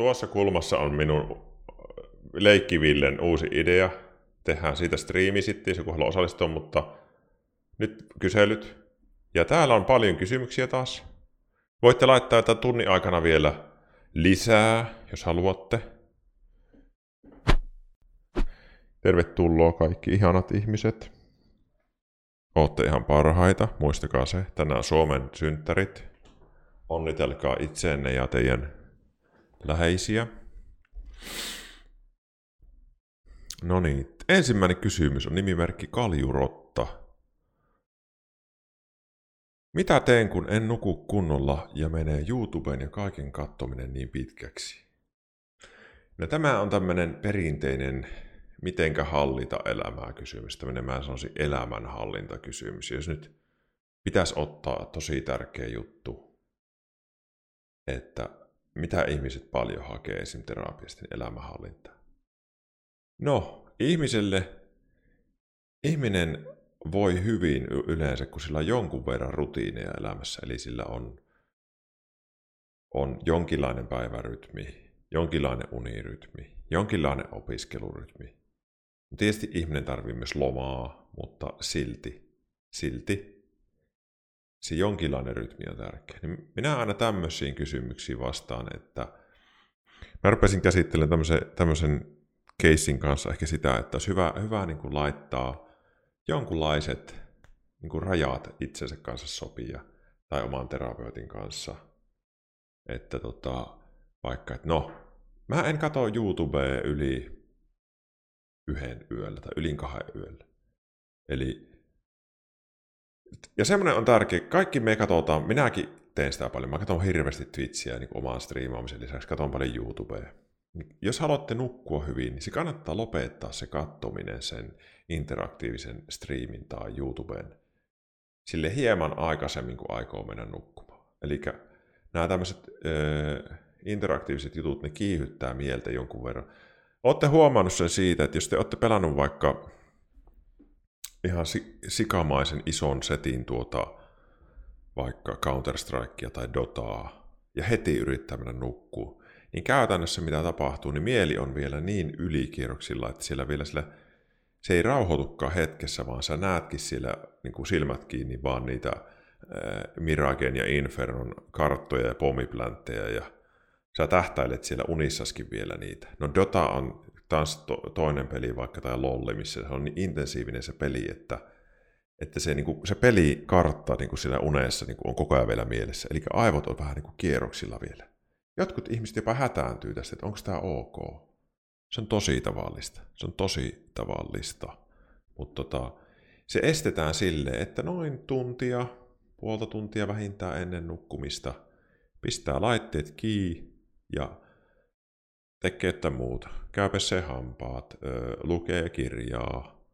tuossa kulmassa on minun leikkivillen uusi idea. Tehdään siitä striimi sitten, jos joku haluaa osallistua, mutta nyt kyselyt. Ja täällä on paljon kysymyksiä taas. Voitte laittaa jotain tunnin aikana vielä lisää, jos haluatte. Tervetuloa kaikki ihanat ihmiset. Ootte ihan parhaita, muistakaa se. Tänään Suomen synttärit. Onnitelkaa itseenne ja teidän läheisiä. No niin, ensimmäinen kysymys on nimimerkki Kaljurotta. Mitä teen, kun en nuku kunnolla ja menee YouTubeen ja kaiken kattominen niin pitkäksi? No tämä on tämmöinen perinteinen mitenkä hallita elämää kysymys, tämmöinen mä sanoisin elämänhallintakysymys. Jos nyt pitäisi ottaa tosi tärkeä juttu, että mitä ihmiset paljon hakee esim. terapiasta elämänhallintaa. No, ihmiselle, ihminen voi hyvin yleensä, kun sillä on jonkun verran rutiineja elämässä, eli sillä on, on jonkinlainen päivärytmi, jonkinlainen unirytmi, jonkinlainen opiskelurytmi. Tietysti ihminen tarvii myös lomaa, mutta silti, silti se jonkinlainen rytmi on tärkeä. Niin minä aina tämmöisiin kysymyksiin vastaan, että mä rupesin käsittelemään tämmöisen, tämmöisen keissin kanssa ehkä sitä, että olisi hyvä, hyvä niin kuin laittaa jonkunlaiset niin kuin rajat itsensä kanssa sopia tai oman terapeutin kanssa. Että tota, vaikka, että no, mä en katso YouTubea yli yhden yöllä tai ylin kahden yöllä. Eli, ja semmoinen on tärkeä, kaikki me katsotaan, minäkin teen sitä paljon, mä katson hirveästi Twitchiä niin omaan striimaamisen lisäksi, katson paljon YouTubea. Jos haluatte nukkua hyvin, niin se kannattaa lopettaa se kattominen sen interaktiivisen striimin tai YouTuben sille hieman aikaisemmin, kuin aikoo mennä nukkumaan. Eli nämä tämmöiset interaktiiviset jutut, ne kiihyttää mieltä jonkun verran. Olette huomannut sen siitä, että jos te olette pelannut vaikka ihan sikamaisen ison setin tuota, vaikka Counter-Strikea tai Dotaa, ja heti yrittää mennä nukkuu, niin käytännössä mitä tapahtuu, niin mieli on vielä niin ylikierroksilla, että siellä vielä sillä, se ei rauhoitukaan hetkessä, vaan sä näetkin siellä niin kuin silmät kiinni vaan niitä Miragen ja Infernon karttoja ja pommiplantteja ja sä tähtäilet siellä unissaskin vielä niitä. No Dota on taas to, toinen peli vaikka tai Lolli, missä se on niin intensiivinen se peli, että, että se, niin kuin, se pelikartta niin kuin siinä unessa niin kuin on koko ajan vielä mielessä. Eli aivot on vähän niin kuin kierroksilla vielä. Jotkut ihmiset jopa hätääntyy tästä, että onko tämä ok. Se on tosi tavallista. Se on tosi tavallista. Mutta tota, se estetään sille, että noin tuntia, puolta tuntia vähintään ennen nukkumista pistää laitteet kiinni ja tekee muuta. Käy se hampaat, lukee kirjaa,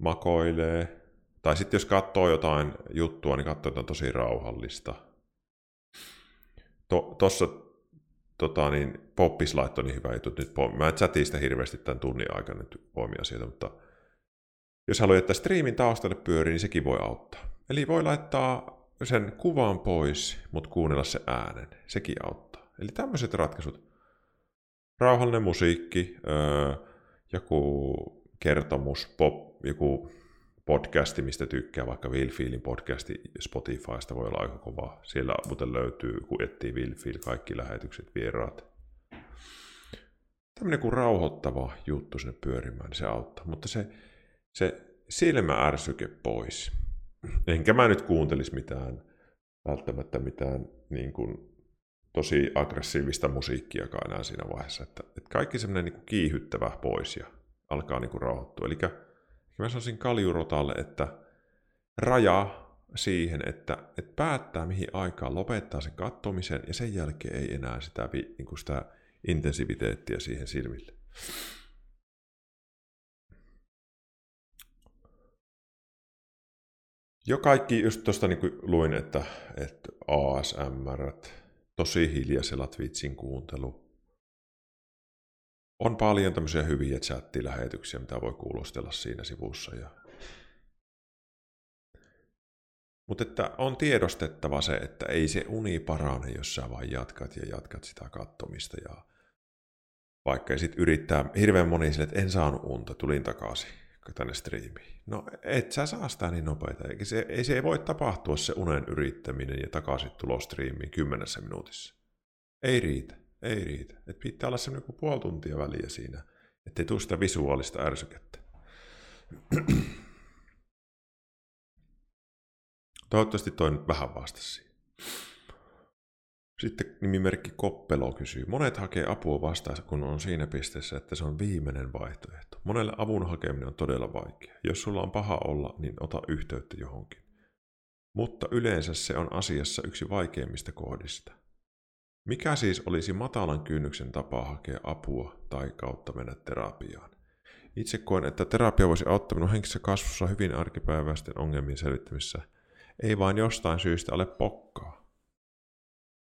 makoilee. Tai sitten jos katsoo jotain juttua, niin katsoo jotain tosi rauhallista – tuossa to, tota, niin Poppis laittoi niin hyvä juttu. Nyt, mä chatin sitä hirveästi tämän tunnin aikana nyt poimia sieltä, mutta jos haluaa, että striimin taustalle pyörii, niin sekin voi auttaa. Eli voi laittaa sen kuvan pois, mutta kuunnella se äänen. Sekin auttaa. Eli tämmöiset ratkaisut. Rauhallinen musiikki, öö, joku kertomus, pop, joku podcasti, mistä tykkää, vaikka Will Feelin podcasti Spotifysta voi olla aika kova. Siellä muuten löytyy, kun etsii Will Feel, kaikki lähetykset, vieraat. Tämmöinen kuin rauhoittava juttu sinne pyörimään, niin se auttaa. Mutta se, se silmäärsyke pois. Enkä mä nyt kuuntelisi mitään, välttämättä mitään niin kuin, tosi aggressiivista musiikkiakaan enää siinä vaiheessa. Että, että kaikki semmoinen niin kiihyttävä pois ja alkaa niin kuin rauhoittua. Eli mä sanoisin kaljurotalle, että raja siihen, että, että päättää mihin aikaan lopettaa sen kattomisen ja sen jälkeen ei enää sitä, niin kuin sitä intensiviteettiä siihen silmille. Jo kaikki, just tuosta niin luin, että, että ASMR, tosi hiljaisella Twitchin kuuntelu, on paljon tämmöisiä hyviä chattilähetyksiä, mitä voi kuulostella siinä sivussa. Ja Mutta että on tiedostettava se, että ei se uni parane, jos sä vaan jatkat ja jatkat sitä kattomista. Ja vaikka sit yrittää hirveän moni sille, että en saanut unta, tulin takaisin tänne striimiin. No et sä saa sitä niin nopeita, eikä se, ei se ei voi tapahtua se unen yrittäminen ja takaisin tulo striimiin kymmenessä minuutissa. Ei riitä, ei riitä. Et pitää olla semmoinen kuin puoli tuntia väliä siinä, ettei tule sitä visuaalista ärsykettä. Toivottavasti toi nyt vähän vastasi Sitten nimimerkki Koppelo kysyy. Monet hakee apua vastaan, kun on siinä pisteessä, että se on viimeinen vaihtoehto. Monelle avun hakeminen on todella vaikea. Jos sulla on paha olla, niin ota yhteyttä johonkin. Mutta yleensä se on asiassa yksi vaikeimmista kohdista. Mikä siis olisi matalan kynnyksen tapa hakea apua tai kautta mennä terapiaan? Itse koen, että terapia voisi auttaa minun henkisessä kasvussa hyvin arkipäiväisten ongelmien selvittämisessä – ei vain jostain syystä ole pokkaa.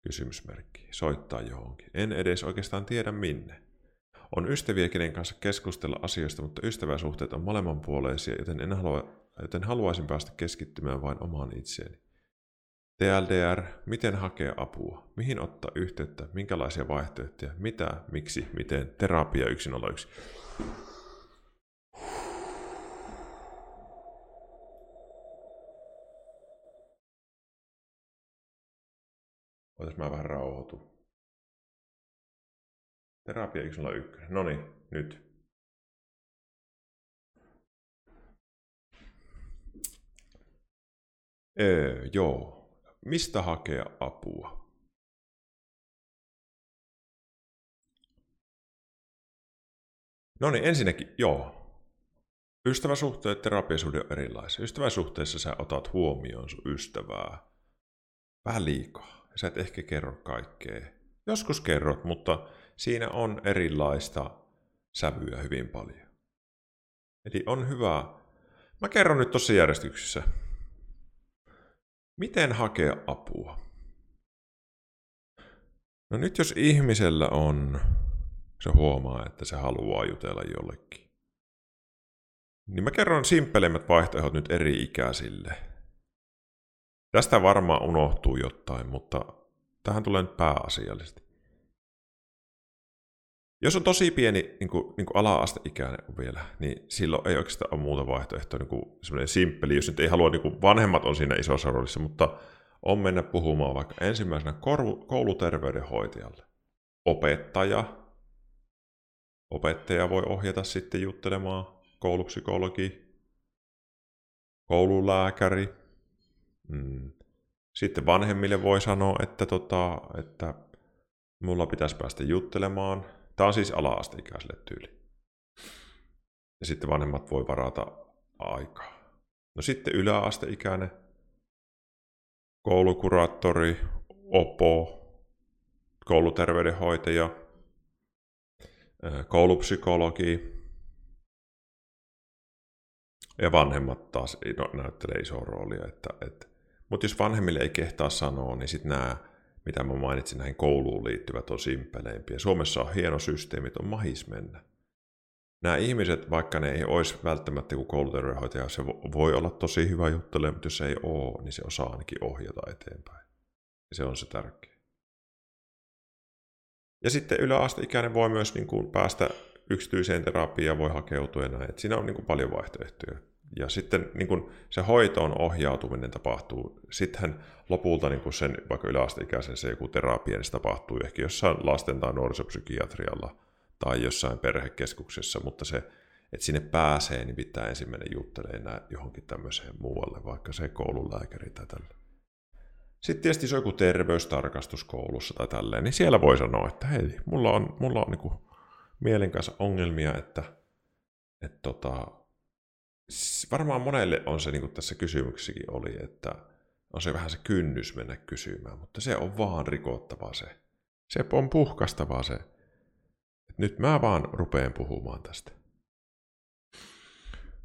Kysymysmerkki. Soittaa johonkin. En edes oikeastaan tiedä minne. On ystäviä, kenen kanssa keskustella asioista, mutta ystäväsuhteet on molemmanpuoleisia, joten, en halua, joten haluaisin päästä keskittymään vain omaan itseeni. TLDR, miten hakea apua, mihin ottaa yhteyttä, minkälaisia vaihtoehtoja, mitä, miksi, miten, terapia 101. Voitais mä vähän rauhoitua. Terapia 101. Noniin, no nyt. Öö, joo. Mistä hakea apua? No niin, ensinnäkin, joo. Ystäväsuhteet ja terapiasuhde on erilaisia. Ystäväsuhteessa sä otat huomioon sun ystävää vähän liikaa sä et ehkä kerro kaikkea. Joskus kerrot, mutta siinä on erilaista sävyä hyvin paljon. Eli on hyvä. Mä kerron nyt tuossa järjestyksessä. Miten hakea apua? No nyt jos ihmisellä on, se huomaa, että se haluaa jutella jollekin. Niin mä kerron simppelemmät vaihtoehdot nyt eri ikäisille. Tästä varmaan unohtuu jotain, mutta tähän tulee nyt pääasiallisesti. Jos on tosi pieni niin kuin, niin kuin ala-asteikäinen vielä, niin silloin ei oikeastaan ole muuta vaihtoehtoa. Niin kuin semmoinen simppeli, jos nyt ei halua, niin kuin vanhemmat on siinä isossa roolissa, mutta on mennä puhumaan vaikka ensimmäisenä kouluterveydenhoitajalle. Opettaja. Opettaja voi ohjata sitten juttelemaan koulupsykologi, koululääkäri, Mm. Sitten vanhemmille voi sanoa, että, tota, että mulla pitäisi päästä juttelemaan. Tämä on siis ala-asteikäiselle tyyli. Ja sitten vanhemmat voi varata aikaa. No sitten yläasteikäinen, koulukuraattori, opo, kouluterveydenhoitaja, koulupsykologi ja vanhemmat taas no, näyttelee isoa roolia, että, että mutta jos vanhemmille ei kehtaa sanoa, niin sitten nämä, mitä mä mainitsin, näihin kouluun liittyvät on simpeleimpiä. Suomessa on hieno systeemit, on mahis mennä. Nämä ihmiset, vaikka ne ei olisi välttämättä kuin kouluterveydenhoitaja, se voi olla tosi hyvä juttelemaan, mutta jos ei ole, niin se osaa ainakin ohjata eteenpäin. Ja se on se tärkeä. Ja sitten yläasteikäinen voi myös niin kuin päästä yksityiseen terapiaan, voi hakeutua ja näin. Et siinä on niin kuin paljon vaihtoehtoja. Ja sitten niin kun se hoitoon ohjautuminen tapahtuu, sittenhän lopulta niin kun sen vaikka yläasteikäisen se joku terapia, niin se tapahtuu ehkä jossain lasten- tai nuorisopsykiatrialla tai jossain perhekeskuksessa, mutta se, että sinne pääsee, niin pitää ensimmäinen juttelemaan johonkin tämmöiseen muualle, vaikka se koululääkäri tai tällä. Sitten tietysti se on joku terveystarkastus koulussa tai tälleen, niin siellä voi sanoa, että hei, mulla on, mulla on niin mielen kanssa ongelmia, että, että tota, varmaan monelle on se, niin kuin tässä kysymyksessäkin oli, että on se vähän se kynnys mennä kysymään, mutta se on vaan rikottava se. Se on puhkastavaa se. Et nyt mä vaan rupeen puhumaan tästä.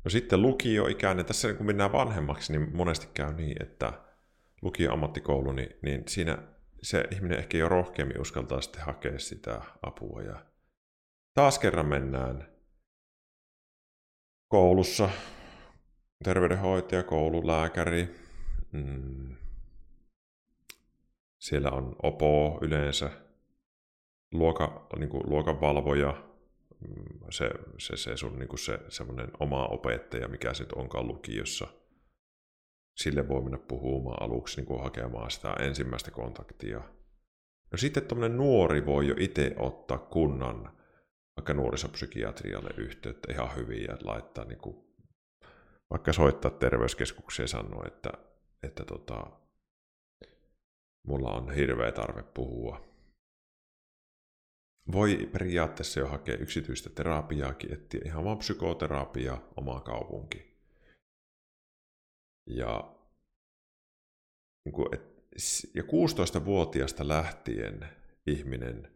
No sitten lukioikäinen, tässä kun mennään vanhemmaksi, niin monesti käy niin, että lukio-ammattikoulu, niin, niin siinä se ihminen ehkä jo rohkeammin uskaltaa sitten hakea sitä apua. Ja taas kerran mennään koulussa. Terveydenhoitaja, koululääkäri, mm, siellä on opo yleensä, luoka, niin kuin luokanvalvoja, mm, se, se, se sun niin kuin se semmoinen oma opettaja, mikä se onkaan lukiossa. Sille voi mennä puhumaan aluksi niin kuin hakemaan sitä ensimmäistä kontaktia. No sitten tuommoinen nuori voi jo itse ottaa kunnan vaikka nuorisopsykiatrialle yhteyttä ihan hyvin ja laittaa niin kuin, vaikka soittaa terveyskeskukseen ja sanoa, että, että tota, mulla on hirveä tarve puhua. Voi periaatteessa jo hakea yksityistä terapiaakin, etsiä ihan vaan psykoterapia oma kaupunki. Ja, niin kuin, et, ja 16-vuotiaasta lähtien ihminen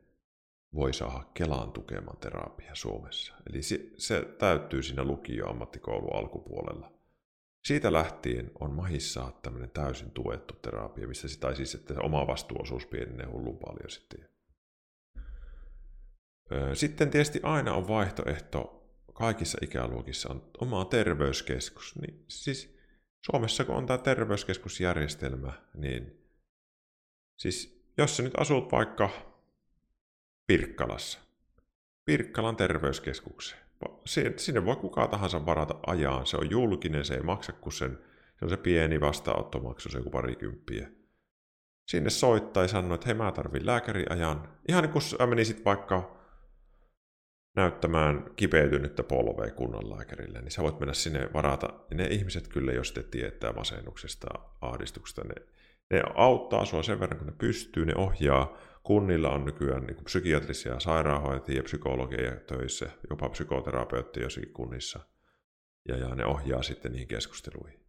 voi saada Kelaan tukeman terapia Suomessa. Eli se, se täyttyy siinä lukio-ammattikoulun alkupuolella. Siitä lähtien on mahissa tämmöinen täysin tuettu terapia, missä sitä, siis että se oma vastuuosuus pienenee hullun paljon sitten. Sitten tietysti aina on vaihtoehto kaikissa ikäluokissa on oma terveyskeskus. Niin, siis Suomessa kun on tämä terveyskeskusjärjestelmä, niin siis jos sä nyt asut vaikka Pirkkalassa, Pirkkalan terveyskeskukseen, sinne voi kuka tahansa varata ajaan. Se on julkinen, se ei maksa kuin sen, se on se pieni vastaanottomaksu, se on parikymppiä. Sinne soittaa ja sanoo, että hei mä tarvin lääkäriajan. Ihan niin kuin sä menisit vaikka näyttämään kipeytynyttä polvea kunnan lääkärille, niin sä voit mennä sinne varata. Ne ihmiset kyllä, jos te tietää masennuksesta, ahdistuksesta, ne, ne auttaa sua sen verran, kun ne pystyy, ne ohjaa kunnilla on nykyään niin psykiatrisia sairaanhoitajia, psykologeja töissä, jopa psykoterapeutteja jossakin kunnissa, ja, ja ne ohjaa sitten niihin keskusteluihin.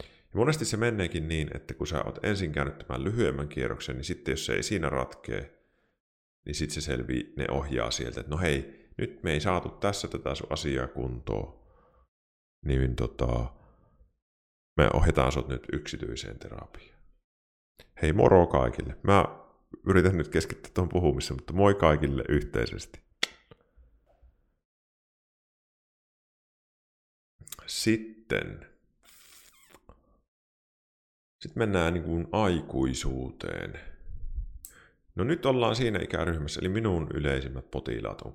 Ja monesti se meneekin niin, että kun sä oot ensin käynyt tämän lyhyemmän kierroksen, niin sitten jos se ei siinä ratkee, niin sitten se selvii, ne ohjaa sieltä, että no hei, nyt me ei saatu tässä tätä sun asiaa kuntoon, niin tota, me ohjataan sut nyt yksityiseen terapiaan. Hei moro kaikille. Mä yritän nyt keskittyä tuohon puhumiseen, mutta moi kaikille yhteisesti. Sitten, sitten mennään niin kuin aikuisuuteen. No nyt ollaan siinä ikäryhmässä, eli minun yleisimmät potilaat on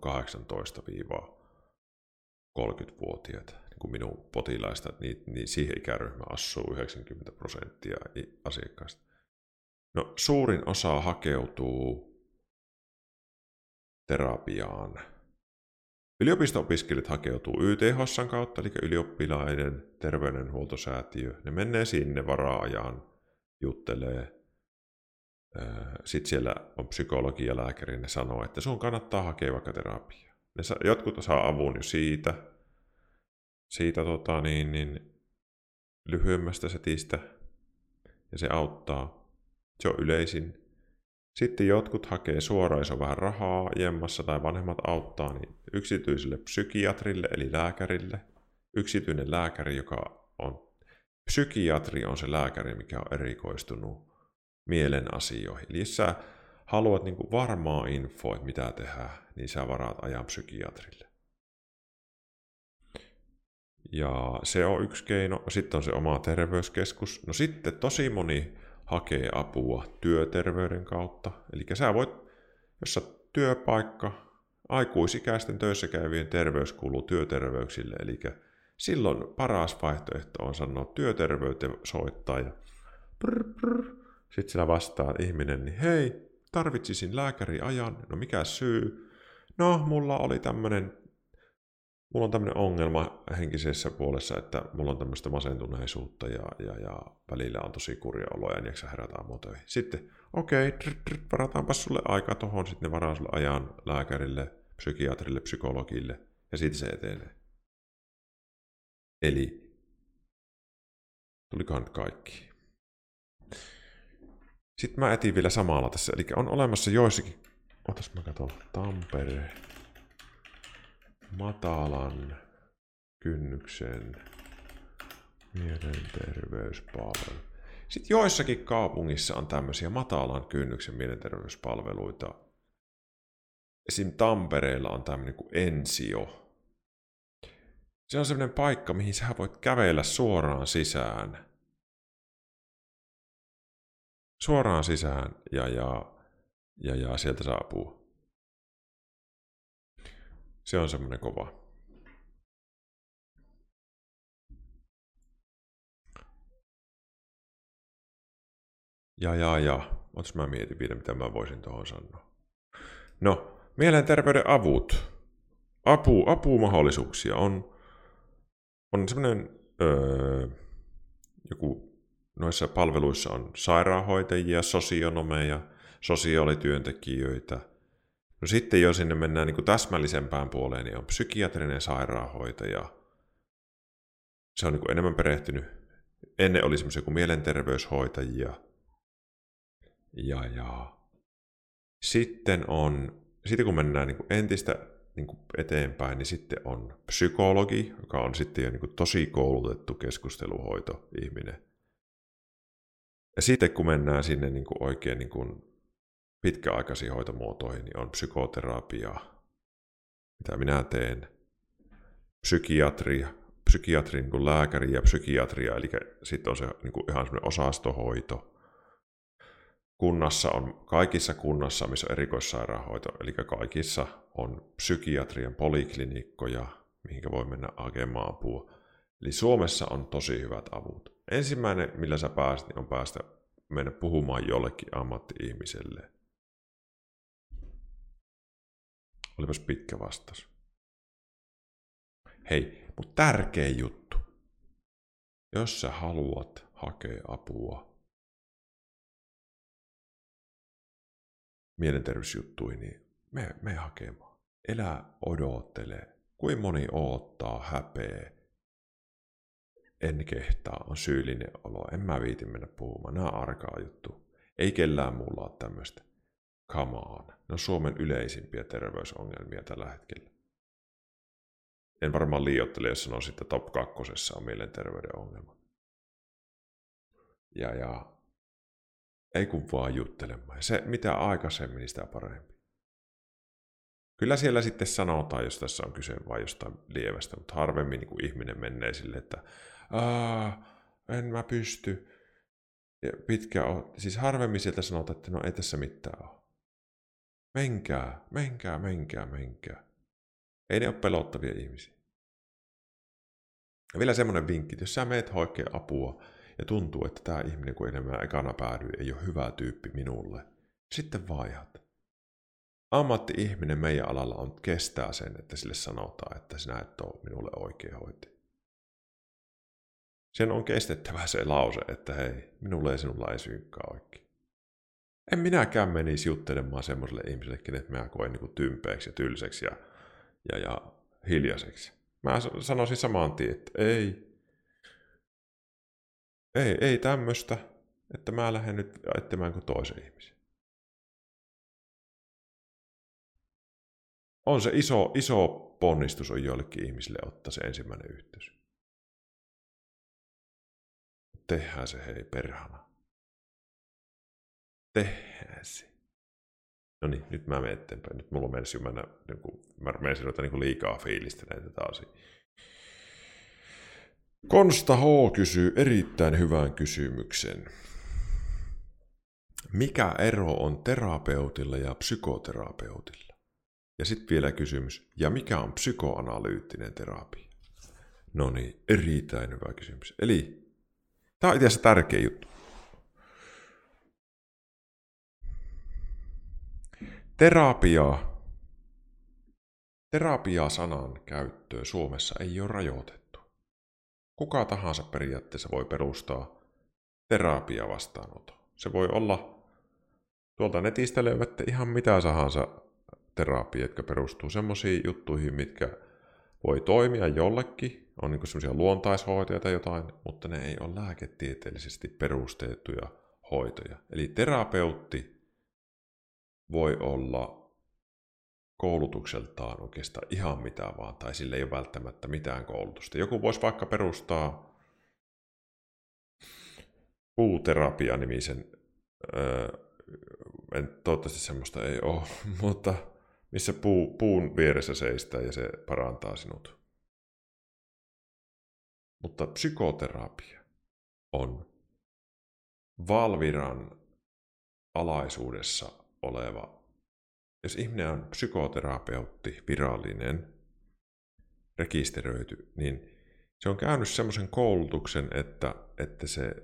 18-30-vuotiaita. Niin kuin minun potilaista, niin, niin siihen ikäryhmään asuu 90 prosenttia asiakkaista. No suurin osa hakeutuu terapiaan. Yliopisto-opiskelijat hakeutuu YTHSn kautta, eli ylioppilaiden terveydenhuoltosäätiö. Ne menee sinne varaajan, juttelee. Sitten siellä on psykologi ja lääkäri, ne sanoo, että sun kannattaa hakea vaikka terapiaa. Ne jotkut saa avun jo siitä, siitä tota, niin, niin, lyhyemmästä setistä, ja se auttaa. Se on yleisin. Sitten jotkut hakee suoraan, jos on vähän rahaa jemmassa tai vanhemmat auttaa, niin yksityiselle psykiatrille eli lääkärille. Yksityinen lääkäri, joka on... Psykiatri on se lääkäri, mikä on erikoistunut mielen asioihin. Eli jos sä haluat niin varmaa infoa, että mitä tehdään, niin sä varaat ajan psykiatrille. Ja se on yksi keino. Sitten on se oma terveyskeskus. No sitten tosi moni hakee apua työterveyden kautta. Eli sä voit, jos sä työpaikka, aikuisikäisten töissä käyvien terveys kuuluu työterveyksille, eli silloin paras vaihtoehto on sanoa työterveyteen soittaa ja prr, prr. sitten sillä vastaa ihminen, niin hei, tarvitsisin lääkäriajan, no mikä syy? No, mulla oli tämmöinen mulla on tämmöinen ongelma henkisessä puolessa, että mulla on tämmöistä masentuneisuutta ja, ja, ja välillä on tosi kurja olo ja niinkö herätä aamutöihin. Sitten, okei, okay, varataanpa sulle aikaa tohon, sitten ne varaa sulle ajan lääkärille, psykiatrille, psykologille ja sitten se etenee. Eli, tulikohan nyt kaikki. Sitten mä etin vielä samalla tässä, eli on olemassa joissakin, otas mä katson, Tampere, matalan kynnyksen mielenterveyspalvelu. Sitten joissakin kaupungissa on tämmöisiä matalan kynnyksen mielenterveyspalveluita. Esim. Tampereella on tämmöinen kuin Ensio. Se on semmoinen paikka, mihin sä voit kävellä suoraan sisään. suoraan sisään ja, ja, ja, ja sieltä saa apua. Se on semmoinen kova. Ja, ja, ja. Otas mä mietin vielä, mitä mä voisin tuohon sanoa. No, mielenterveyden avut. Apu, apumahdollisuuksia on, on semmoinen öö, joku noissa palveluissa on sairaanhoitajia, sosionomeja, sosiaalityöntekijöitä. No sitten jo sinne mennään niin kuin täsmällisempään puoleen, niin on psykiatrinen sairaanhoitaja. Se on niin kuin enemmän perehtynyt. Ennen oli semmoisia kuin mielenterveyshoitajia. Ja, ja. Sitten on, sitten kun mennään niin kuin entistä niin kuin eteenpäin, niin sitten on psykologi, joka on sitten jo niin kuin tosi koulutettu keskusteluhoito-ihminen. Ja sitten kun mennään sinne niin kuin oikein niin kuin pitkäaikaisiin hoitomuotoihin, niin on psykoterapia, mitä minä teen, psykiatria, psykiatri niin lääkäri ja psykiatria, eli sitten on se niin kuin ihan semmoinen osastohoito. Kunnassa on, kaikissa kunnassa, missä on erikoissairaanhoito, eli kaikissa on psykiatrian poliklinikkoja, mihinkä voi mennä hakemaan apua. Eli Suomessa on tosi hyvät avut. Ensimmäinen, millä sä pääset, niin on päästä mennä puhumaan jollekin ammatti-ihmiselle. Olipas pitkä vastaus. Hei, mutta tärkeä juttu. Jos sä haluat hakea apua mielenterveysjuttuihin, niin me, me hakemaan. Elä odottele. Kuin moni oottaa, häpeä, en kehtaa, on syyllinen olo, en mä viiti mennä puhumaan, nämä arkaa juttu. Ei kellään muulla ole tämmöistä. Come on. Ne on Suomen yleisimpiä terveysongelmia tällä hetkellä. En varmaan liioittele, jos sanoo sitten top kakkosessa on mielenterveyden ongelma. Ja, ja ei kun vaan juttelemaan. Se, mitä aikaisemmin, niin sitä parempi. Kyllä siellä sitten sanotaan, jos tässä on kyse vain jostain lievästä, mutta harvemmin niin kuin ihminen menee sille, että en mä pysty. Ja pitkä on, siis harvemmin sieltä sanotaan, että no ei tässä mitään ole. Menkää, menkää, menkää, menkää. Ei ne ole pelottavia ihmisiä. Ja vielä semmoinen vinkki, että jos sä meet hoikea apua ja tuntuu, että tämä ihminen, kun enemmän ekana päädyy, ei ole hyvä tyyppi minulle, sitten vaihat. Ammatti-ihminen meidän alalla on kestää sen, että sille sanotaan, että sinä et ole minulle oikea hoitaja sen on kestettävä se lause, että hei, minulle ei sinulla ei synkkaa oikein. En minäkään menisi juttelemaan semmoiselle ihmiselle, kenet mä koen niin tympeäksi ja tylseksi ja, ja, ja hiljaiseksi. Mä sanoisin saman tien, että ei, ei, ei tämmöistä, että mä lähden nyt etsimään kuin toisen ihmisen. On se iso, iso ponnistus on joillekin ihmisille ottaa se ensimmäinen yhteys. Tehdään se hei perhana. Tehdään se. No niin, nyt mä menen eteenpäin. Nyt mulla mennyt jo mennä, niin kuin, mä menen ruveta niin liikaa fiilistä näitä taas. Konsta H kysyy erittäin hyvän kysymyksen. Mikä ero on terapeutilla ja psykoterapeutilla? Ja sitten vielä kysymys, ja mikä on psykoanalyyttinen terapia? No niin, erittäin hyvä kysymys. Eli Tämä on itse asiassa tärkeä juttu. Terapia. Terapia-sanan käyttöä Suomessa ei ole rajoitettu. Kuka tahansa periaatteessa voi perustaa terapia vastaanoton. Se voi olla, tuolta netistä löydätte ihan mitä tahansa terapia, jotka perustuu semmoisiin juttuihin, mitkä voi toimia jollekin, on niin semmoisia luontaishoitoja tai jotain, mutta ne ei ole lääketieteellisesti perustettuja hoitoja. Eli terapeutti voi olla koulutukseltaan oikeastaan ihan mitä vaan, tai sille ei ole välttämättä mitään koulutusta. Joku voisi vaikka perustaa puuterapia-nimisen, öö, en, toivottavasti semmoista ei ole, mutta missä puu, puun vieressä seistää ja se parantaa sinut. Mutta psykoterapia on Valviran alaisuudessa oleva, jos ihminen on psykoterapeutti, virallinen, rekisteröity, niin se on käynyt semmoisen koulutuksen, että, että se,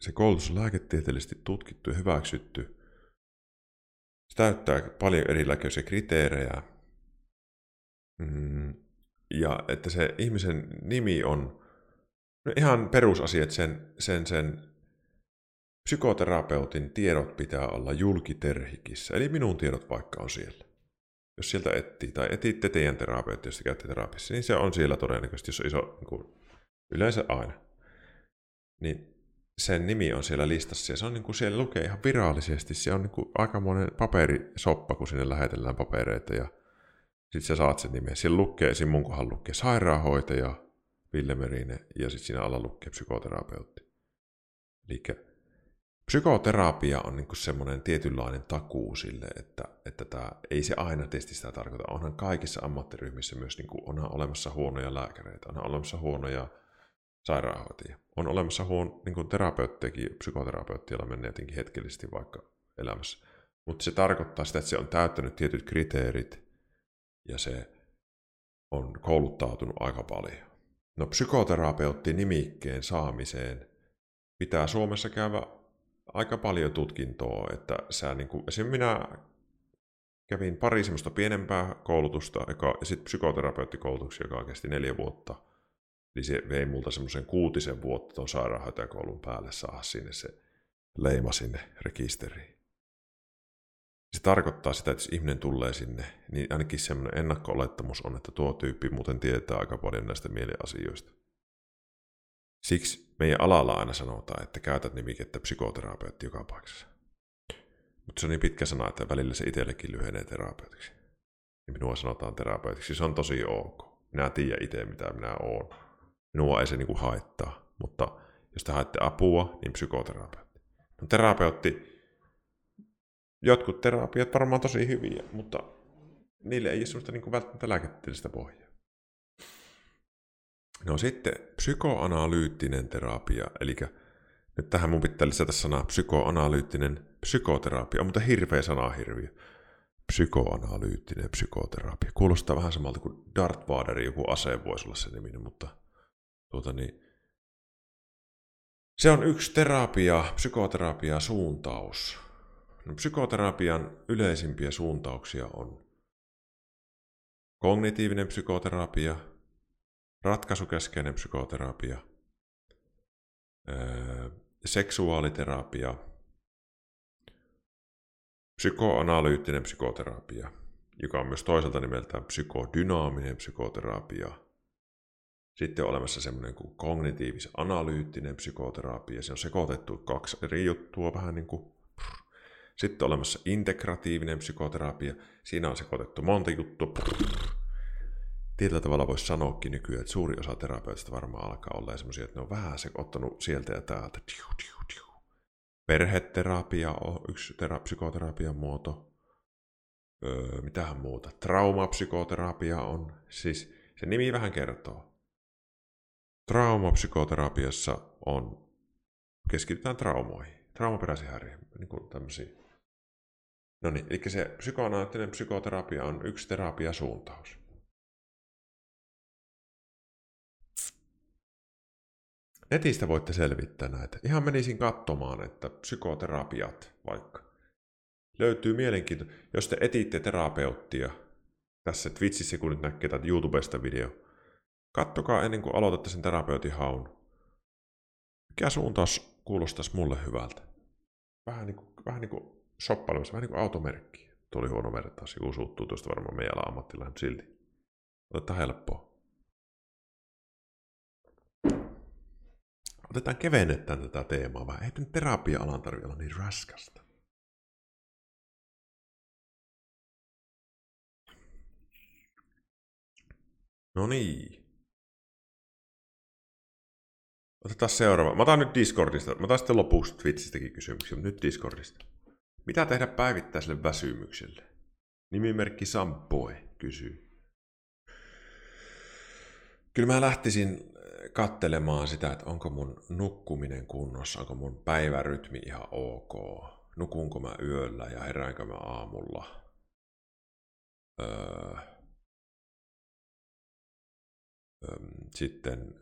se koulutus on lääketieteellisesti tutkittu ja hyväksytty. Se täyttää paljon erilaisia kriteerejä. Mm, ja että se ihmisen nimi on no ihan perusasiat sen, sen, sen psykoterapeutin tiedot pitää olla julkiterhikissä, eli minun tiedot vaikka on siellä. Jos sieltä etsii, tai etitte teidän terapeutti, jos käytte terapiassa, niin se on siellä todennäköisesti, jos on iso, niin kuin, yleensä aina. Niin sen nimi on siellä listassa, ja se on niin kuin siellä lukee ihan virallisesti, se on niin kuin aikamoinen paperisoppa, kun sinne lähetellään papereita, ja sitten sä saat sen nimen. Siellä lukee, esim. mun kohan lukee sairaanhoitaja, Ville Merinen, ja sitten siinä alla lukee psykoterapeutti. Eli psykoterapia on niin semmoinen tietynlainen takuu sille, että, että tämä, ei se aina testi sitä tarkoita. Onhan kaikissa ammattiryhmissä myös niin kuin, onhan olemassa huonoja lääkäreitä, onhan olemassa huonoja sairaanhoitajia. On olemassa huon, niin terapeuttejakin, psykoterapeuttia, menee jotenkin hetkellisesti vaikka elämässä. Mutta se tarkoittaa sitä, että se on täyttänyt tietyt kriteerit ja se on kouluttautunut aika paljon. No psykoterapeutti nimikkeen saamiseen pitää Suomessa käydä aika paljon tutkintoa, että sä niin kuin, minä kävin pari semmoista pienempää koulutusta joka, ja sitten psykoterapeuttikoulutuksia, joka kesti neljä vuotta. Eli se vei multa semmoisen kuutisen vuotta tuon sairaanhoitajakoulun päälle saada sinne se leima sinne rekisteriin. Se tarkoittaa sitä, että jos ihminen tulee sinne, niin ainakin semmoinen ennakko-olettamus on, että tuo tyyppi muuten tietää aika paljon näistä mieliasioista. Siksi meidän alalla aina sanotaan, että käytät nimikettä psykoterapeutti joka paikassa. Mutta se on niin pitkä sana, että välillä se itsellekin lyhenee terapeutiksi. Ja minua sanotaan terapeutiksi. Se on tosi ok. Minä tiedän itse, mitä minä oon. Minua ei se niinku haittaa. Mutta jos te haette apua, niin psykoterapeutti. No, terapeutti, jotkut terapiat varmaan tosi hyviä, mutta niille ei ole sellaista niinku välttämättä lääketieteellistä pohjaa. No sitten psykoanalyyttinen terapia, eli nyt tähän mun pitää lisätä sanaa psykoanalyyttinen psykoterapia, mutta hirveä sanahirviö. Psykoanalyyttinen psykoterapia. Kuulostaa vähän samalta kuin Darth Vader, joku ase voisi olla se nimi, mutta tuota niin, se on yksi terapia, psykoterapia suuntaus. No, psykoterapian yleisimpiä suuntauksia on kognitiivinen psykoterapia, ratkaisukeskeinen psykoterapia, öö, seksuaaliterapia, psykoanalyyttinen psykoterapia, joka on myös toisaalta nimeltään psykodynaaminen psykoterapia. Sitten on olemassa semmoinen kuin kognitiivis-analyyttinen psykoterapia. Se on sekoitettu kaksi eri juttua vähän niin kuin sitten on olemassa integratiivinen psykoterapia. Siinä on sekoitettu monta juttua tietyllä tavalla voisi sanoakin nykyään, että suuri osa terapeutista varmaan alkaa olla semmoisia, että ne on vähän se ottanut sieltä ja täältä. Tiu, tiu, tiu. Perheterapia on yksi tera- psykoterapian muoto. Öö, mitähän muuta? Traumapsykoterapia on. Siis se nimi vähän kertoo. Traumapsykoterapiassa on, keskitytään traumoihin, traumaperäisiin häiriöihin, niin kuin tämmöisiä. No niin, eli se psykoanalyyttinen psykoterapia on yksi terapiasuuntaus. Netistä voitte selvittää näitä. Ihan menisin katsomaan, että psykoterapiat vaikka. Löytyy mielenkiinto. Jos te etitte terapeuttia tässä Twitchissä, kun nyt näkee tätä YouTubesta video, kattokaa ennen kuin aloitatte sen terapeutin haun. Mikä suuntaus kuulostaisi mulle hyvältä? Vähän niin kuin, vähän niin kuin shoppailemassa, vähän niin kuin automerkki. Tuo oli huono vertaus, joku suuttuu tuosta varmaan meidän ammattilainen, silti. Otetaan helppoa. Otetaan kevennetään tätä teemaa vähän. Ei terapia-alan tarvitse olla niin raskasta. No niin. Otetaan seuraava. Mä otan nyt Discordista. Mä otan sitten lopuksi Twitchistäkin kysymyksiä, mutta nyt Discordista. Mitä tehdä päivittäiselle väsymykselle? Nimimerkki Sampoe kysyy. Kyllä mä lähtisin kattelemaan sitä, että onko mun nukkuminen kunnossa, onko mun päivärytmi ihan ok. nukunko mä yöllä ja heräänkö mä aamulla. Öö, sitten,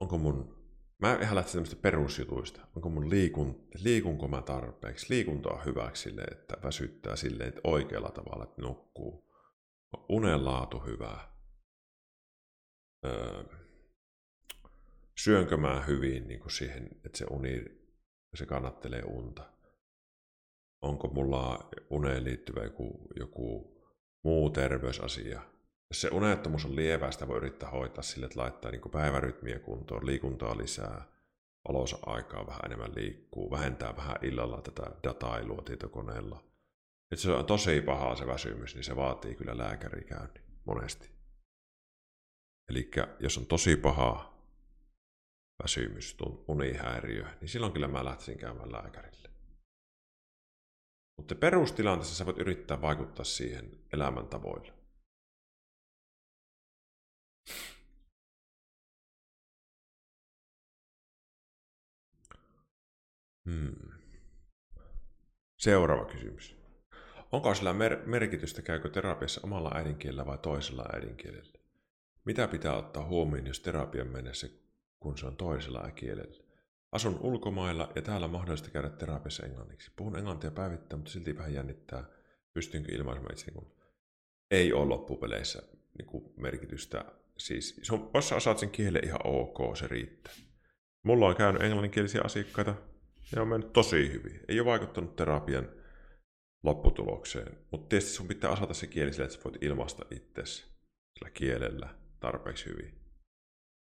onko mun, mä ihan lähtisin tämmöistä perusjutuista. Onko mun liikun, liikunko mä tarpeeksi? Liikunta on hyväksi silleen, että väsyttää silleen, että oikealla tavalla, että nukkuu. Unen laatu hyvää. Öö, syönkö mä hyvin niin kuin siihen, että se uni, se kannattelee unta. Onko mulla uneen liittyvä joku, joku muu terveysasia. Jos se unettomuus on lievää, sitä voi yrittää hoitaa sille, että laittaa niin päivärytmiä kuntoon, liikuntaa lisää, valoisa aikaa vähän enemmän liikkuu, vähentää vähän illalla tätä datailua tietokoneella. Että se on tosi paha se väsymys, niin se vaatii kyllä lääkärikäynnin monesti. Eli jos on tosi paha väsymys, unihäiriö, niin silloin kyllä mä lähtisin käymään lääkärille. Mutta perustilanteessa sä voit yrittää vaikuttaa siihen elämäntavoille. Hmm. Seuraava kysymys. Onko sillä mer- merkitystä, käykö terapiassa omalla äidinkielellä vai toisella äidinkielellä? Mitä pitää ottaa huomioon, jos terapian mennessä, kun se on toisella kielellä? Asun ulkomailla ja täällä on mahdollista käydä terapiassa englanniksi. Puhun englantia päivittäin, mutta silti vähän jännittää, pystynkö ilmaisemaan itse, kun ei ole loppupeleissä niin kuin merkitystä. Siis, jos osaat sen kielen ihan ok, se riittää. Mulla on käynyt englanninkielisiä asiakkaita ja on mennyt tosi hyvin. Ei ole vaikuttanut terapian lopputulokseen, mutta tietysti sun pitää osata se kieli sillä, että sä voit ilmaista itsesi sillä kielellä tarpeeksi hyvin.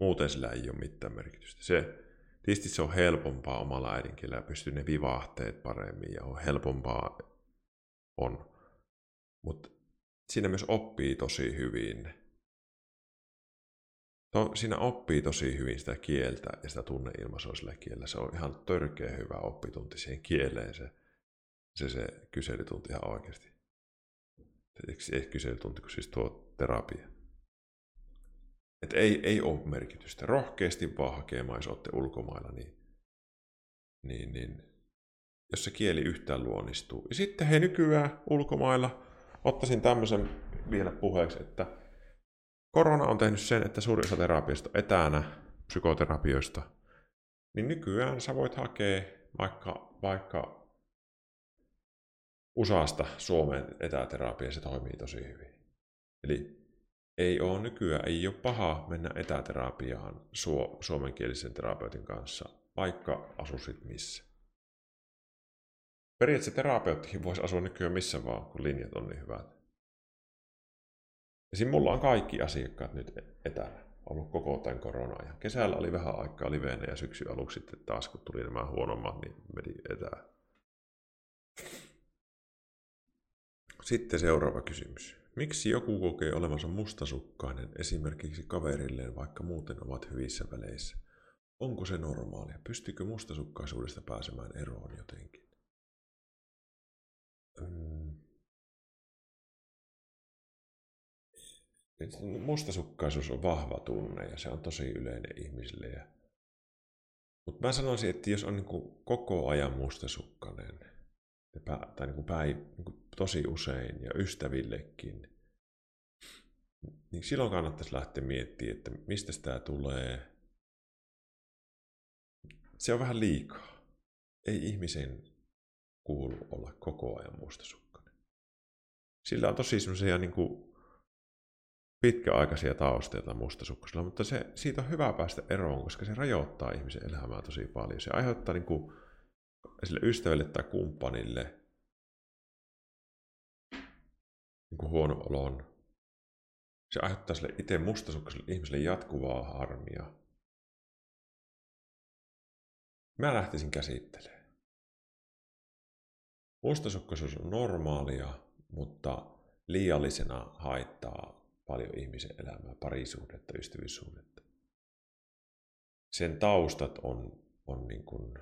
Muuten sillä ei ole mitään merkitystä. Se, Tietysti se on helpompaa omalla äidinkielellä, pystyy ne vivahteet paremmin ja on helpompaa on. Mutta siinä myös oppii tosi hyvin. To, siinä oppii tosi hyvin sitä kieltä ja sitä tunneilmaisua sillä kielellä. Se on ihan törkeä hyvä oppitunti siihen kieleen se, se, se kyselytunti ihan oikeasti. Ei kyselytunti, kun siis tuo terapia. Että ei, ei ole merkitystä. Rohkeasti vaan hakemaan, jos olette ulkomailla, niin, niin, niin jos se kieli yhtään luonnistuu. Ja sitten he nykyään ulkomailla, ottaisin tämmöisen vielä puheeksi, että korona on tehnyt sen, että suurin osa terapiasta etänä, psykoterapioista, niin nykyään sä voit hakea vaikka, vaikka USAsta Suomen etäterapia, se toimii tosi hyvin. Eli ei ole nykyään, ei ole paha mennä etäterapiaan suo, suomenkielisen terapeutin kanssa, vaikka asusit missä. Periaatteessa terapeuttikin voisi asua nykyään missä vaan, kun linjat on niin hyvät. Esim. mulla on kaikki asiakkaat nyt etänä ollut koko tämän korona ja Kesällä oli vähän aikaa liveenä ja syksy aluksi sitten taas, kun tuli nämä huonommat, niin meni etää. Sitten seuraava kysymys. Miksi joku kokee olevansa mustasukkainen esimerkiksi kaverilleen, vaikka muuten ovat hyvissä väleissä? Onko se normaalia? Pystykö mustasukkaisuudesta pääsemään eroon jotenkin? Mm. Mustasukkaisuus on vahva tunne ja se on tosi yleinen ihmisille. Ja... Mutta mä sanoisin, että jos on niin koko ajan mustasukkainen, tai niin kuin päiv, niin kuin tosi usein ja ystävillekin, niin silloin kannattaisi lähteä miettimään, että mistä tämä tulee. Se on vähän liikaa. Ei ihmisen kuulu olla koko ajan mustasukkainen. Sillä on tosi semmoisia niin kuin pitkäaikaisia tausteita mustasukkaisella, mutta se, siitä on hyvä päästä eroon, koska se rajoittaa ihmisen elämää tosi paljon. Se aiheuttaa niin kuin, sille ystävälle tai kumppanille niin kuin huono olon. Se aiheuttaa sille itse mustasukkaiselle ihmiselle jatkuvaa harmia. Mä lähtisin käsittelemään. Mustasukkaisuus on normaalia, mutta liiallisena haittaa paljon ihmisen elämää, parisuhdetta, ystävyyssuhdetta. Sen taustat on, on niin kuin,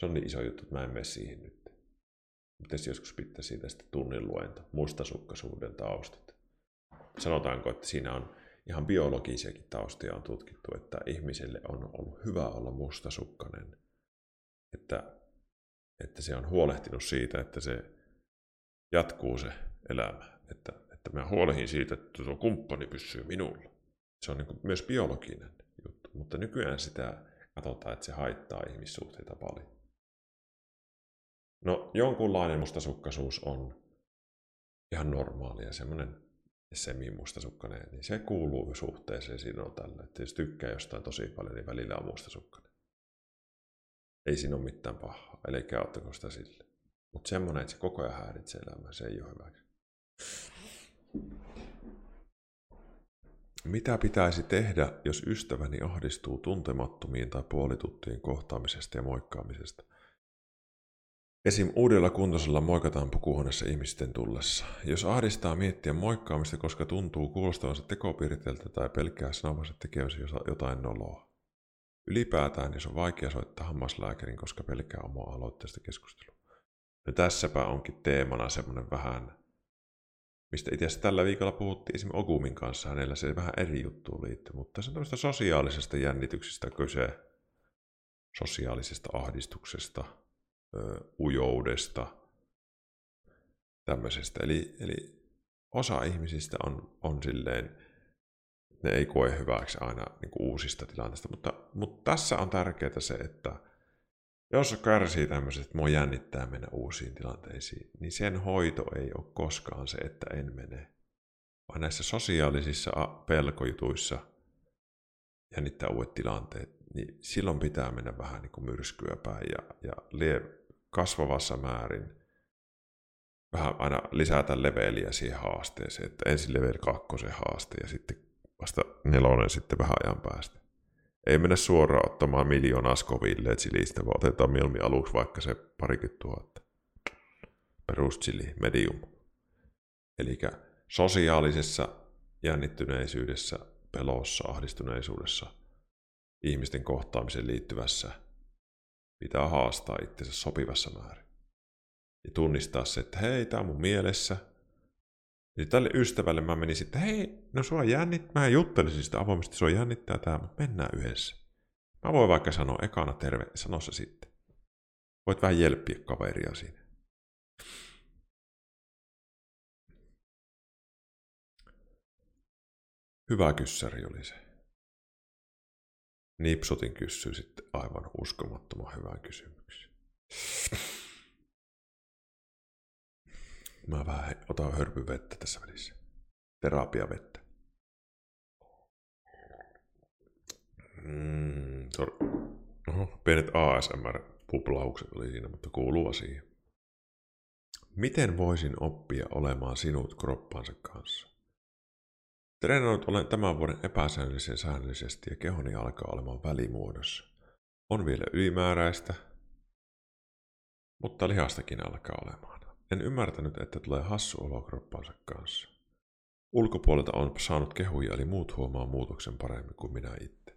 se on niin iso juttu, että mä en mene siihen nyt. Pitäisi joskus pitää siitä sitten tunnin luento, mustasukkaisuuden taustat. Sanotaanko, että siinä on ihan biologisiakin taustoja on tutkittu, että ihmiselle on ollut hyvä olla mustasukkainen. Että että se on huolehtinut siitä, että se jatkuu se elämä. Että, että mä huolehin siitä, että tuo kumppani pysyy minulla. Se on niin myös biologinen juttu, mutta nykyään sitä katsotaan, että se haittaa ihmissuhteita paljon. No, jonkunlainen mustasukkaisuus on ihan normaalia, semmoinen semi-mustasukkainen, niin se kuuluu suhteeseen siinä on tällä. Että jos tykkää jostain tosi paljon, niin välillä on mustasukkainen. Ei siinä ole mitään pahaa, eli ottako sitä sille. Mutta semmoinen, että se koko ajan häiritsee elämää, se ei ole hyväksi. Mitä pitäisi tehdä, jos ystäväni ahdistuu tuntemattomiin tai puolituttujen kohtaamisesta ja moikkaamisesta? Esim. uudella kuntoisella moikataan pukuhuoneessa ihmisten tullessa. Jos ahdistaa miettiä moikkaamista, koska tuntuu kuulostavansa tekopiirteeltä tai pelkää sanovansa tekevänsä jotain noloa. Ylipäätään, jos on vaikea soittaa hammaslääkärin, koska pelkää omaa aloitteesta keskustelua. No tässäpä onkin teemana semmoinen vähän, mistä itse asiassa tällä viikolla puhuttiin esimerkiksi Ogumin kanssa, hänellä se vähän eri juttuun liittyy, mutta se on tämmöistä sosiaalisesta jännityksestä kyse, sosiaalisesta ahdistuksesta, ujoudesta, tämmöisestä. Eli, eli osa ihmisistä on, on silleen, ne ei koe hyväksi aina niin kuin uusista tilanteista, mutta, mutta tässä on tärkeää se, että jos kärsii tämmöisestä, että mua jännittää mennä uusiin tilanteisiin, niin sen hoito ei ole koskaan se, että en mene. Vaan näissä sosiaalisissa pelkojutuissa jännittää uudet tilanteet, niin silloin pitää mennä vähän niin kuin myrskyä päin ja, ja lie, kasvavassa määrin vähän aina lisätä leveliä siihen haasteeseen, että ensin level kakkosen haaste ja sitten vasta nelonen sitten vähän ajan päästä. Ei mennä suoraan ottamaan miljoonaa skoville chilistä, vaan otetaan mieluummin aluksi vaikka se parikymmentä tuhatta. Peruschili, medium. Eli sosiaalisessa jännittyneisyydessä, pelossa, ahdistuneisuudessa, ihmisten kohtaamiseen liittyvässä pitää haastaa itsensä sopivassa määrin. Ja tunnistaa se, että hei, tämä on mun mielessä. Ja tälle ystävälle mä menin sitten, hei, no sua jännit, mä juttelisin sitä avoimesti, sua jännittää tämä, mutta mennään yhdessä. Mä voin vaikka sanoa ekana terve, sano se sitten. Voit vähän jelppiä kaveria siinä. Hyvä kyssäri oli se. Nipsutin kysyy sitten aivan uskomattoman hyvän kysymyksen. Mä vähän otan hörpyvettä tässä välissä. Terapiavettä. Mm, Oho, pienet ASMR-puplaukset oli siinä, mutta kuuluu asia. Miten voisin oppia olemaan sinut kroppansa kanssa? Treenannut olen tämän vuoden epäsäännöllisen säännöllisesti ja kehoni alkaa olemaan välimuodossa. On vielä ylimääräistä, mutta lihastakin alkaa olemaan. En ymmärtänyt, että tulee hassu olo kroppansa kanssa. Ulkopuolelta on saanut kehuja, eli muut huomaa muutoksen paremmin kuin minä itse.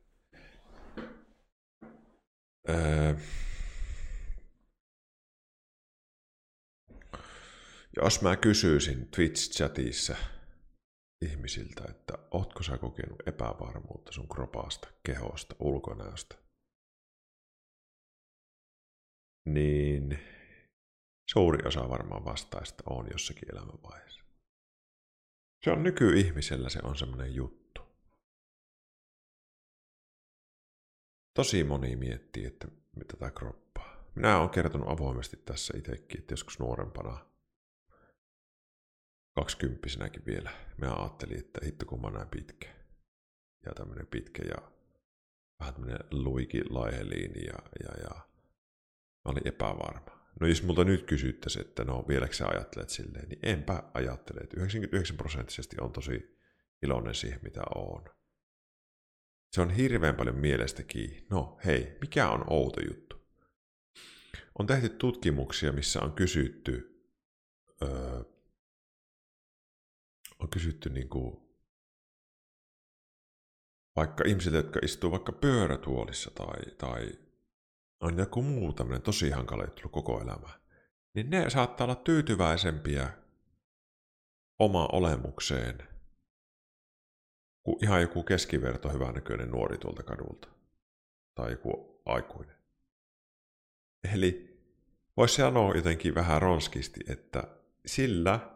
Öö... Jos mä kysyisin Twitch-chatissa, ihmisiltä, että ootko sä kokenut epävarmuutta sun kropasta, kehosta, ulkonäöstä, niin suuri osa varmaan vastaista on jossakin elämänvaiheessa. Se on nykyihmisellä se on semmoinen juttu. Tosi moni miettii, että tätä kroppaa. Minä olen kertonut avoimesti tässä itsekin, että joskus nuorempana kaksikymppisenäkin vielä. Mä ajattelin, että hitto kun mä näin pitkä. Ja tämmönen pitkä ja vähän tämmönen luiki laiheliini ja, ja, ja mä olin epävarma. No jos multa nyt kysyttäisiin, että no vieläkö sä ajattelet silleen, niin enpä ajattele. Että 99 prosenttisesti on tosi iloinen siihen, mitä on. Se on hirveän paljon mielestä kiinni. No hei, mikä on outo juttu? On tehty tutkimuksia, missä on kysytty öö, on kysytty niin kuin, vaikka ihmisiltä, jotka istuu vaikka pyörätuolissa tai, tai on joku muu tämmöinen tosi hankala juttu koko elämä, niin ne saattaa olla tyytyväisempiä oma olemukseen kuin ihan joku keskiverto hyvänäköinen nuori tuolta kadulta. Tai joku aikuinen. Eli voisi sanoa jotenkin vähän ronskisti, että sillä,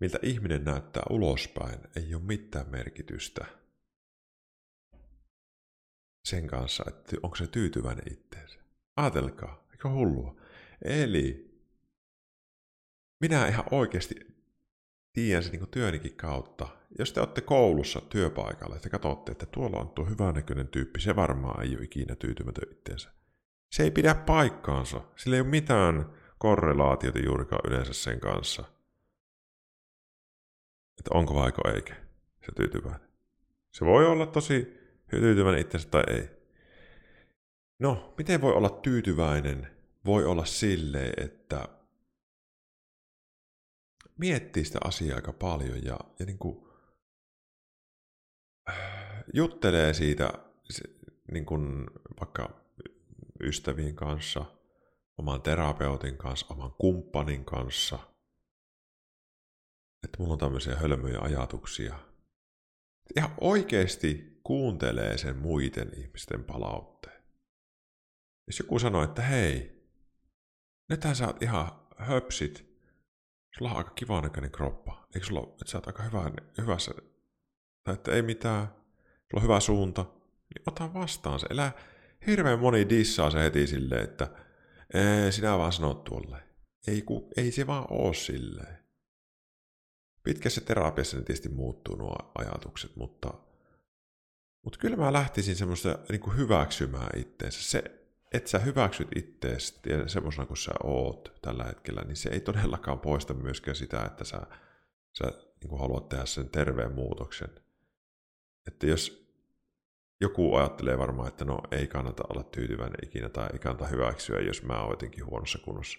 miltä ihminen näyttää ulospäin, ei ole mitään merkitystä sen kanssa, että onko se tyytyväinen itteensä. Aatelkaa, eikö hullua? Eli minä ihan oikeasti tiedän sen niin työnikin kautta. Jos te olette koulussa työpaikalla ja te katsotte, että tuolla on tuo hyvänäköinen tyyppi, se varmaan ei ole ikinä tyytymätön itseensä. Se ei pidä paikkaansa. Sillä ei ole mitään korrelaatiota juurikaan yleensä sen kanssa. Että onko vaiko eikä se tyytyväinen. Se voi olla tosi tyytyväinen itsensä tai ei. No, miten voi olla tyytyväinen? Voi olla silleen, että miettii sitä asiaa aika paljon ja, ja niin kuin, äh, juttelee siitä niin kuin vaikka ystävien kanssa, oman terapeutin kanssa, oman kumppanin kanssa. Että mulla on tämmöisiä hölmöjä ajatuksia. Ihan oikeasti kuuntelee sen muiden ihmisten palautteen. Jos joku sanoo, että hei, nythän sä oot ihan höpsit, sulla on aika kiva näköinen kroppa. Eikö sulla että sä oot aika hyvä, hyvässä, tai että ei mitään, sulla on hyvä suunta, niin ota vastaan se. Elä, hirveän moni dissaa se heti silleen, että sinä vaan sanot tuolle. Ei, ku, ei se vaan oo silleen. Pitkässä terapiassa ne tietysti muuttuu nuo ajatukset, mutta, mutta kyllä mä lähtisin semmoista niin hyväksymään itteensä. Se, että sä hyväksyt itteesi semmoisena kuin sä oot tällä hetkellä, niin se ei todellakaan poista myöskään sitä, että sä, sä niin haluat tehdä sen terveen muutoksen. Että jos joku ajattelee varmaan, että no ei kannata olla tyytyväinen ikinä tai ei kannata hyväksyä, jos mä oon jotenkin huonossa kunnossa.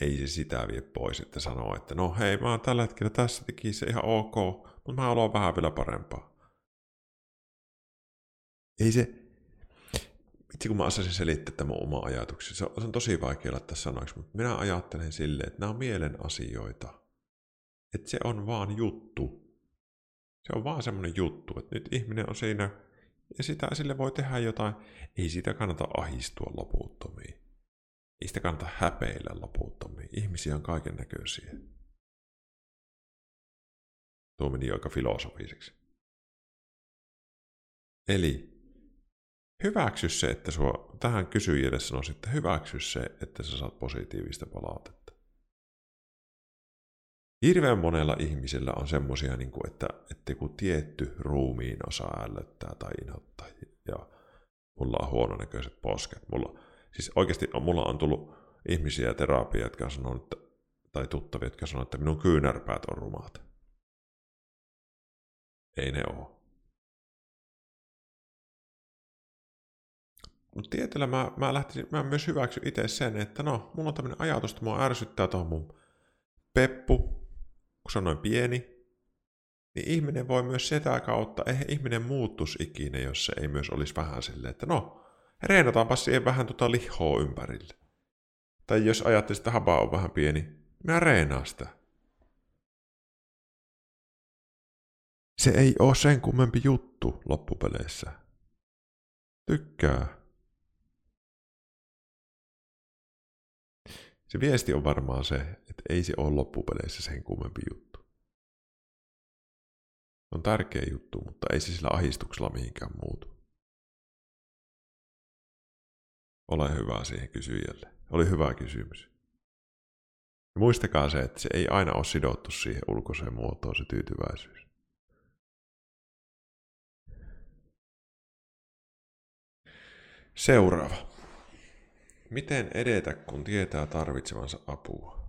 Ei se sitä vie pois, että sanoo, että no hei, mä oon tällä hetkellä tässä se ihan ok, mutta mä haluan vähän vielä parempaa. Ei se, itse kun mä osasin selittää tämän oma ajatuksen, se on tosi vaikea laittaa sanoiksi, mutta minä ajattelen silleen, että nämä on mielen asioita. Että se on vaan juttu. Se on vaan semmoinen juttu, että nyt ihminen on siinä ja sitä sille voi tehdä jotain. Ei sitä kannata ahistua loputtomiin. Ei sitä kannata häpeillä loputtomiin. Ihmisiä on kaiken näköisiä. Tuo meni aika filosofiseksi. Eli hyväksy se, että sua, tähän kysyjille sanoisin, että hyväksy se, että sä saat positiivista palautetta. Hirveän monella ihmisellä on semmoisia, niin kuin, että, että kun tietty ruumiin osa ällöttää tai inhottaa ja mulla on huononäköiset posket. Mulla, siis oikeasti mulla on tullut ihmisiä terapia, jotka sanoo, että, tai tuttavia, jotka sanoo, että minun kyynärpäät on rumaat. Ei ne ole. Mutta tietyllä mä, mä, lähtisin, mä myös hyväksyn itse sen, että no, mulla on tämmöinen ajatus, että mua ärsyttää tuohon mun peppu, kun se on noin pieni, niin ihminen voi myös sitä kautta, eihän ihminen muuttus ikinä, jos se ei myös olisi vähän silleen, että no, reenataanpa siihen vähän tota lihoa ympärille. Tai jos ajattelee, että haba on vähän pieni, mä reenaan sitä. Se ei ole sen kummempi juttu loppupeleissä. Tykkää. Se viesti on varmaan se, että ei se ole loppupeleissä sen kummempi juttu. On tärkeä juttu, mutta ei se sillä ahistuksella mihinkään muutu. Ole hyvä siihen kysyjälle. Oli hyvä kysymys. Ja muistakaa se, että se ei aina ole sidottu siihen ulkoiseen muotoon se tyytyväisyys. Seuraava. Miten edetä, kun tietää tarvitsevansa apua,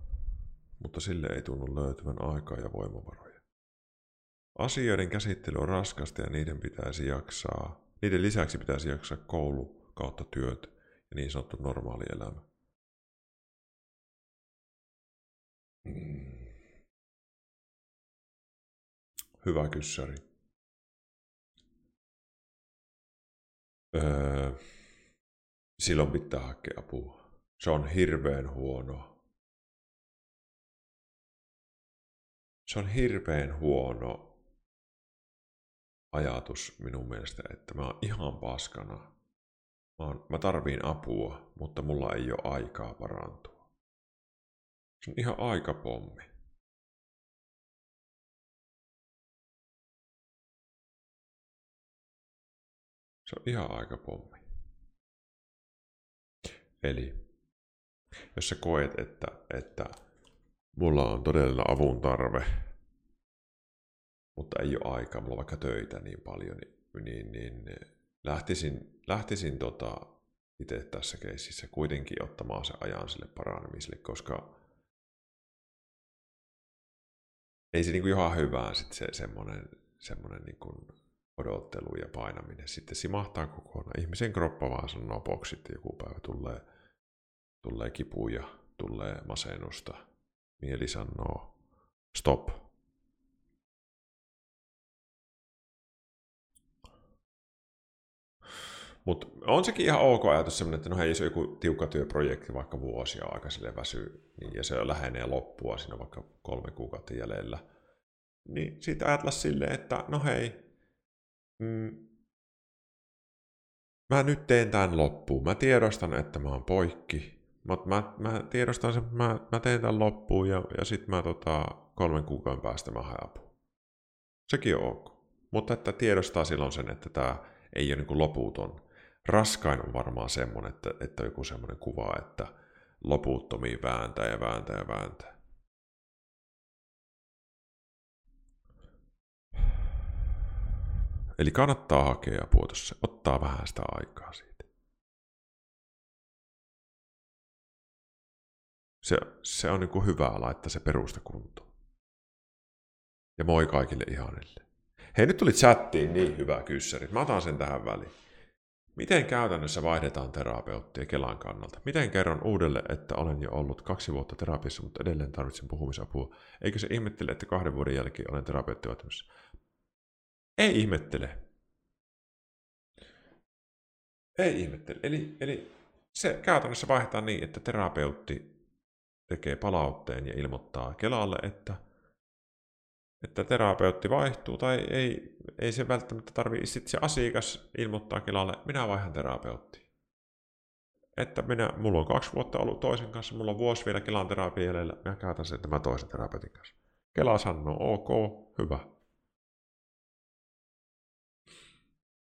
mutta sille ei tunnu löytyvän aikaa ja voimavaroja? Asioiden käsittely on raskasta ja niiden pitäisi jaksaa. Niiden lisäksi pitäisi jaksaa koulu kautta työt niin sanottu normaali elämä. Hmm. Hyvä kyssäri. Öö, silloin pitää hakea apua. Se on hirveän huono. Se on hirveän huono ajatus minun mielestä, että mä oon ihan paskana Mä, tarviin apua, mutta mulla ei ole aikaa parantua. Se on ihan aikapommi. Se on ihan aikapommi. Eli jos sä koet, että, että mulla on todellinen avun tarve, mutta ei ole aikaa, mulla on vaikka töitä niin paljon, niin, niin, niin lähtisin, lähtisin tota, itse tässä keississä kuitenkin ottamaan se ajan sille paranemiselle, koska ei se niinku ihan hyvää sit se semmoinen, semmoinen niinku odottelu ja painaminen. Sitten simahtaa kokonaan. Ihmisen kroppa vaan sanoo boksit joku päivä tulee, tulee kipuja, tulee masennusta. Mieli sanoo stop, Mutta on sekin ihan ok ajatus sellainen, että no hei, jos on joku tiukka työprojekti vaikka vuosia aika sille väsyy, niin, ja se lähenee loppua siinä vaikka kolme kuukautta jäljellä, niin siitä ajatella silleen, että no hei, mm, mä nyt teen tämän loppuun. Mä tiedostan, että mä oon poikki, mutta mä, mä tiedostan sen, mä, mä teen tämän loppuun ja, ja sitten mä tota, kolmen kuukauden päästä mä haen apua. Sekin on ok. Mutta että tiedostaa silloin sen, että tämä ei ole niin loputon raskain on varmaan semmoinen, että, että joku semmoinen kuva, että loputtomiin vääntää ja vääntää ja vääntää. Eli kannattaa hakea apua tuossa, ottaa vähän sitä aikaa siitä. Se, se on niin hyvä laittaa se perusta kuntoon. Ja moi kaikille ihanille. Hei, nyt tuli chattiin niin hyvä kyssäri. Mä otan sen tähän väliin. Miten käytännössä vaihdetaan terapeuttia Kelan kannalta? Miten kerron uudelle, että olen jo ollut kaksi vuotta terapiassa, mutta edelleen tarvitsen puhumisapua? Eikö se ihmettele, että kahden vuoden jälkeen olen terapeuttivaatimassa? Ei ihmettele. Ei ihmettele. Eli, eli se käytännössä vaihdetaan niin, että terapeutti tekee palautteen ja ilmoittaa Kelalle, että että terapeutti vaihtuu tai ei, ei se välttämättä tarvitse sitten se asiakas ilmoittaa Kelalle, minä vaihan terapeutti. Että minä, mulla on kaksi vuotta ollut toisen kanssa, mulla on vuosi vielä Kelan terapia jäljellä, minä käytän sen tämän toisen terapeutin kanssa. Kela sanoo, ok, hyvä.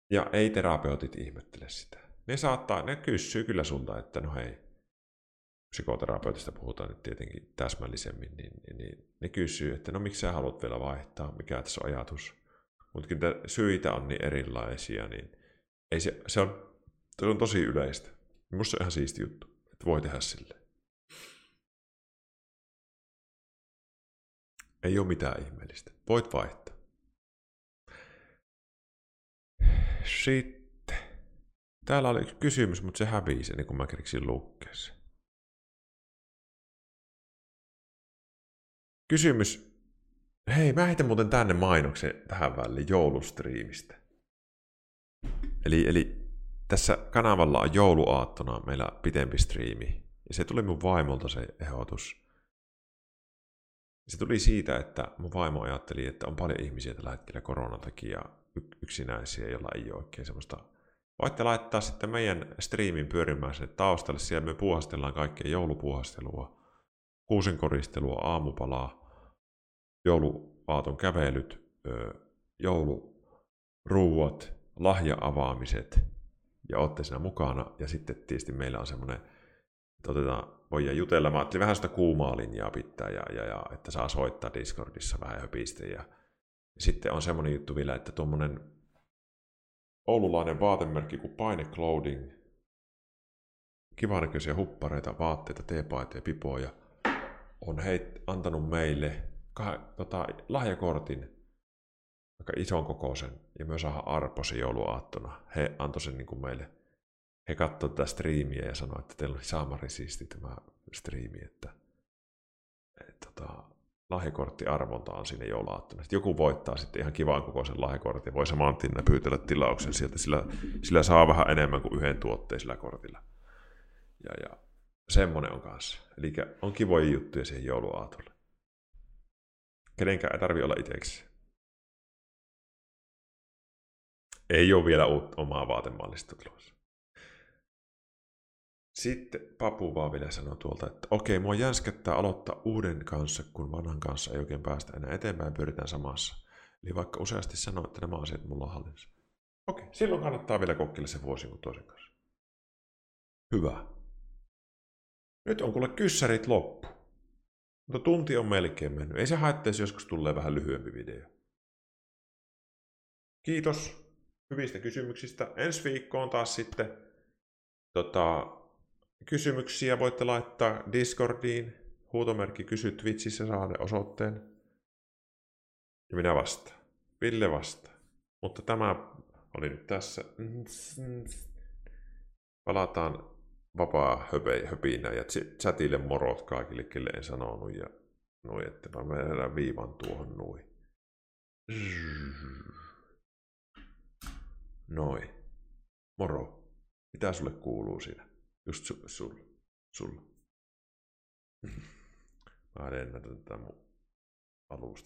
Ja ei terapeutit ihmettele sitä. Ne saattaa, ne kysyy kyllä sulta, että no hei, psykoterapeutista puhutaan nyt tietenkin täsmällisemmin, niin, niin, niin ne kysyy, että no miksi sä haluat vielä vaihtaa, mikä tässä on ajatus. Mutta kun syitä on niin erilaisia, niin ei se, se, on, se on tosi yleistä. Minusta se on ihan siisti juttu, että voi tehdä silleen. Ei ole mitään ihmeellistä. Voit vaihtaa. Sitten. Täällä oli yksi kysymys, mutta se hävisi ennen kuin mä kerksin lukea Kysymys. Hei, mä heitän muuten tänne mainoksen tähän väliin joulustriimistä. Eli, eli tässä kanavalla on jouluaattona meillä pitempi striimi. Ja se tuli mun vaimolta se ehdotus. Se tuli siitä, että mun vaimo ajatteli, että on paljon ihmisiä tällä hetkellä koronan takia yksinäisiä, joilla ei ole oikein semmoista... Voitte laittaa sitten meidän striimin pyörimään sinne taustalle. Siellä me puuhastellaan kaikkea joulupuuhastelua kuusen koristelua, aamupalaa, jouluaaton kävelyt, jouluruuat, lahja-avaamiset ja olette siinä mukana. Ja sitten tietysti meillä on semmoinen, että otetaan, voidaan jutella. Mä ajattelin vähän sitä kuumaa linjaa pitää ja, ja, ja että saa soittaa Discordissa vähän höpistä. Ja, ja sitten on semmoinen juttu vielä, että tuommoinen oululainen vaatemerkki kuin Paine Clothing, kivanäköisiä huppareita, vaatteita, teepaita ja pipoja – on heit, antanut meille kah, tota, lahjakortin, aika ison kokoisen, ja myös Arposi jouluaattona. He antoi sen niin kuin meille. He katsoivat tätä striimiä ja sanoivat, että teillä on saamari siisti tämä striimi, että et, tota, lahjakorttiarvonta on sinne jouluaattona. Sitten joku voittaa sitten ihan kivan kokoisen lahjakortin, voi saman pyytellä tilauksen sieltä, sillä, sillä saa vähän enemmän kuin yhden tuotteen sillä kortilla. Ja, ja Semmonen on kanssa. Eli on kivoja juttuja siihen jouluaatolle. Kenenkään ei tarvi olla itseksi. Ei ole vielä uutta omaa vaatemallista tulossa. Sitten Papu vaan vielä sanoi tuolta, että okei, mua jänskettää aloittaa uuden kanssa, kun vanhan kanssa ei oikein päästä enää eteenpäin, pyritään samassa. Eli vaikka useasti sanoo, että nämä asiat mulla on hallinnassa. Okei, silloin kannattaa vielä kokeilla se vuosi kuin toisen kanssa. Hyvä. Nyt on kuule kyssärit loppu. Mutta tunti on melkein mennyt. Ei se haittaa, jos joskus tulee vähän lyhyempi video. Kiitos hyvistä kysymyksistä. Ensi viikkoon taas sitten tota, kysymyksiä voitte laittaa Discordiin. Huutomerkki kysy Twitchissä saade osoitteen. Ja minä vastaan. Ville vastaa. Mutta tämä oli nyt tässä. Palataan vapaa höpinä ja chatille morot kaikille, kelle en sanonut. Ja noin, että mä menen viivan tuohon noin. Noin. Moro. Mitä sulle kuuluu siinä? Just su, sul, sulla. Mä lennätän tätä mun alusta.